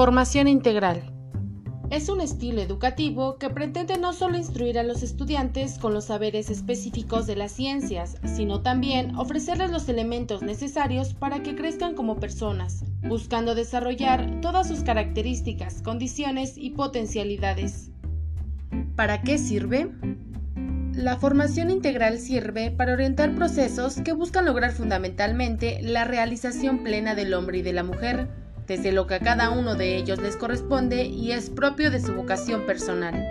Formación integral. Es un estilo educativo que pretende no solo instruir a los estudiantes con los saberes específicos de las ciencias, sino también ofrecerles los elementos necesarios para que crezcan como personas, buscando desarrollar todas sus características, condiciones y potencialidades. ¿Para qué sirve? La formación integral sirve para orientar procesos que buscan lograr fundamentalmente la realización plena del hombre y de la mujer, desde lo que a cada uno de ellos les corresponde y es propio de su vocación personal.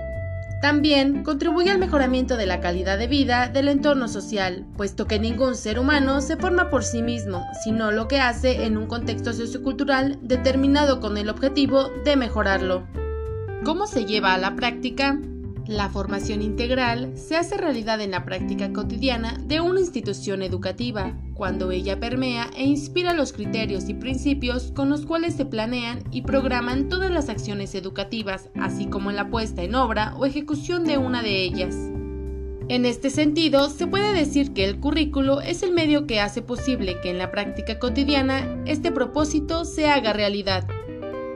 También contribuye al mejoramiento de la calidad de vida del entorno social, puesto que ningún ser humano se forma por sí mismo, sino lo que hace en un contexto sociocultural determinado con el objetivo de mejorarlo. ¿Cómo se lleva a la práctica? La formación integral se hace realidad en la práctica cotidiana de una institución educativa, cuando ella permea e inspira los criterios y principios con los cuales se planean y programan todas las acciones educativas, así como en la puesta en obra o ejecución de una de ellas. En este sentido, se puede decir que el currículo es el medio que hace posible que en la práctica cotidiana este propósito se haga realidad.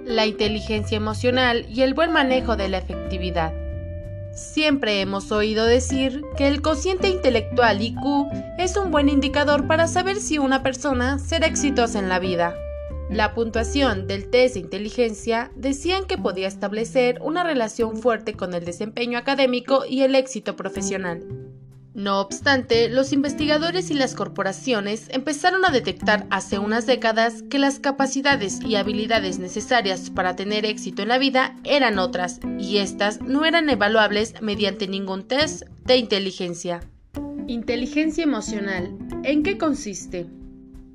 La inteligencia emocional y el buen manejo de la efectividad. Siempre hemos oído decir que el cociente intelectual IQ es un buen indicador para saber si una persona será exitosa en la vida. La puntuación del test de inteligencia decían que podía establecer una relación fuerte con el desempeño académico y el éxito profesional. No obstante, los investigadores y las corporaciones empezaron a detectar hace unas décadas que las capacidades y habilidades necesarias para tener éxito en la vida eran otras, y estas no eran evaluables mediante ningún test de inteligencia. Inteligencia emocional. ¿En qué consiste?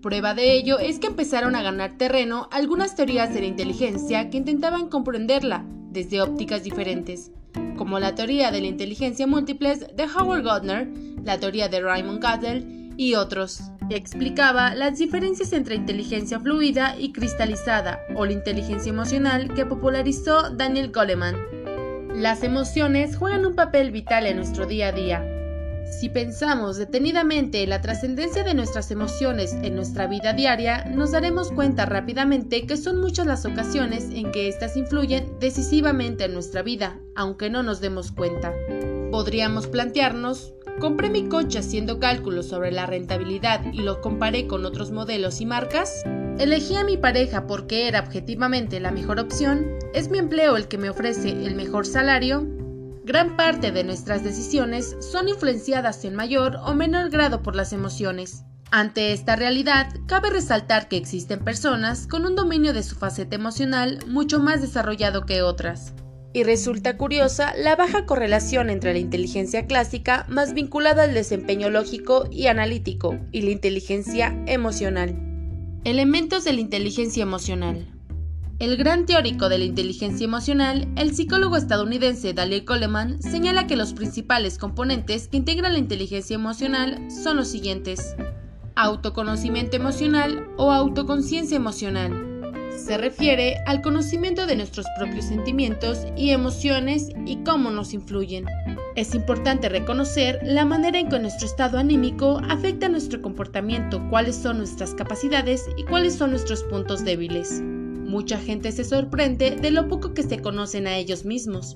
Prueba de ello es que empezaron a ganar terreno algunas teorías de la inteligencia que intentaban comprenderla desde ópticas diferentes como la teoría de la inteligencia múltiple de Howard Gardner, la teoría de Raymond Cattell y otros. Explicaba las diferencias entre inteligencia fluida y cristalizada o la inteligencia emocional que popularizó Daniel Goleman. Las emociones juegan un papel vital en nuestro día a día, si pensamos detenidamente en la trascendencia de nuestras emociones en nuestra vida diaria, nos daremos cuenta rápidamente que son muchas las ocasiones en que éstas influyen decisivamente en nuestra vida, aunque no nos demos cuenta. Podríamos plantearnos, ¿compré mi coche haciendo cálculos sobre la rentabilidad y lo comparé con otros modelos y marcas? ¿Elegí a mi pareja porque era objetivamente la mejor opción? ¿Es mi empleo el que me ofrece el mejor salario? Gran parte de nuestras decisiones son influenciadas en mayor o menor grado por las emociones. Ante esta realidad, cabe resaltar que existen personas con un dominio de su faceta emocional mucho más desarrollado que otras. Y resulta curiosa la baja correlación entre la inteligencia clásica más vinculada al desempeño lógico y analítico y la inteligencia emocional. Elementos de la inteligencia emocional. El gran teórico de la inteligencia emocional, el psicólogo estadounidense Daniel Coleman, señala que los principales componentes que integran la inteligencia emocional son los siguientes. Autoconocimiento emocional o autoconciencia emocional. Se refiere al conocimiento de nuestros propios sentimientos y emociones y cómo nos influyen. Es importante reconocer la manera en que nuestro estado anímico afecta nuestro comportamiento, cuáles son nuestras capacidades y cuáles son nuestros puntos débiles. Mucha gente se sorprende de lo poco que se conocen a ellos mismos.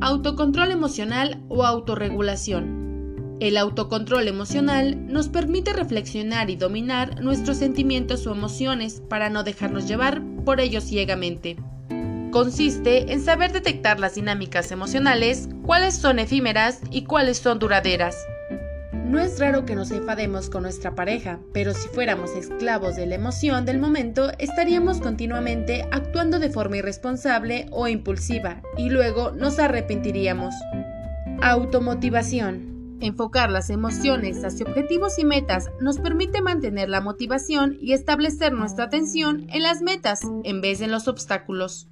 Autocontrol emocional o autorregulación. El autocontrol emocional nos permite reflexionar y dominar nuestros sentimientos o emociones para no dejarnos llevar por ellos ciegamente. Consiste en saber detectar las dinámicas emocionales, cuáles son efímeras y cuáles son duraderas no es raro que nos enfademos con nuestra pareja, pero si fuéramos esclavos de la emoción del momento, estaríamos continuamente actuando de forma irresponsable o impulsiva y luego nos arrepentiríamos. Automotivación. Enfocar las emociones hacia objetivos y metas nos permite mantener la motivación y establecer nuestra atención en las metas en vez de en los obstáculos.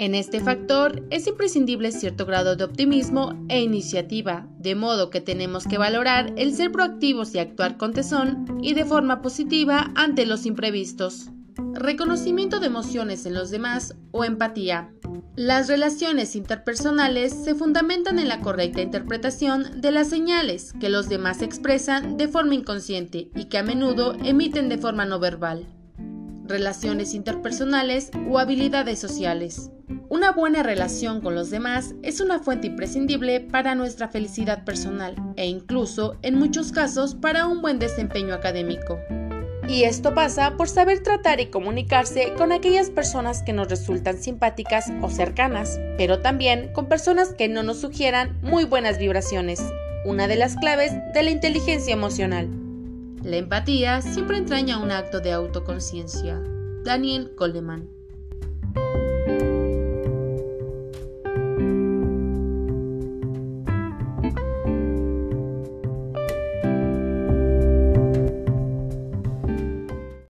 En este factor es imprescindible cierto grado de optimismo e iniciativa, de modo que tenemos que valorar el ser proactivos y actuar con tesón y de forma positiva ante los imprevistos. Reconocimiento de emociones en los demás o empatía. Las relaciones interpersonales se fundamentan en la correcta interpretación de las señales que los demás expresan de forma inconsciente y que a menudo emiten de forma no verbal. relaciones interpersonales o habilidades sociales. Una buena relación con los demás es una fuente imprescindible para nuestra felicidad personal e incluso, en muchos casos, para un buen desempeño académico. Y esto pasa por saber tratar y comunicarse con aquellas personas que nos resultan simpáticas o cercanas, pero también con personas que no nos sugieran muy buenas vibraciones, una de las claves de la inteligencia emocional. La empatía siempre entraña un acto de autoconciencia. Daniel Coleman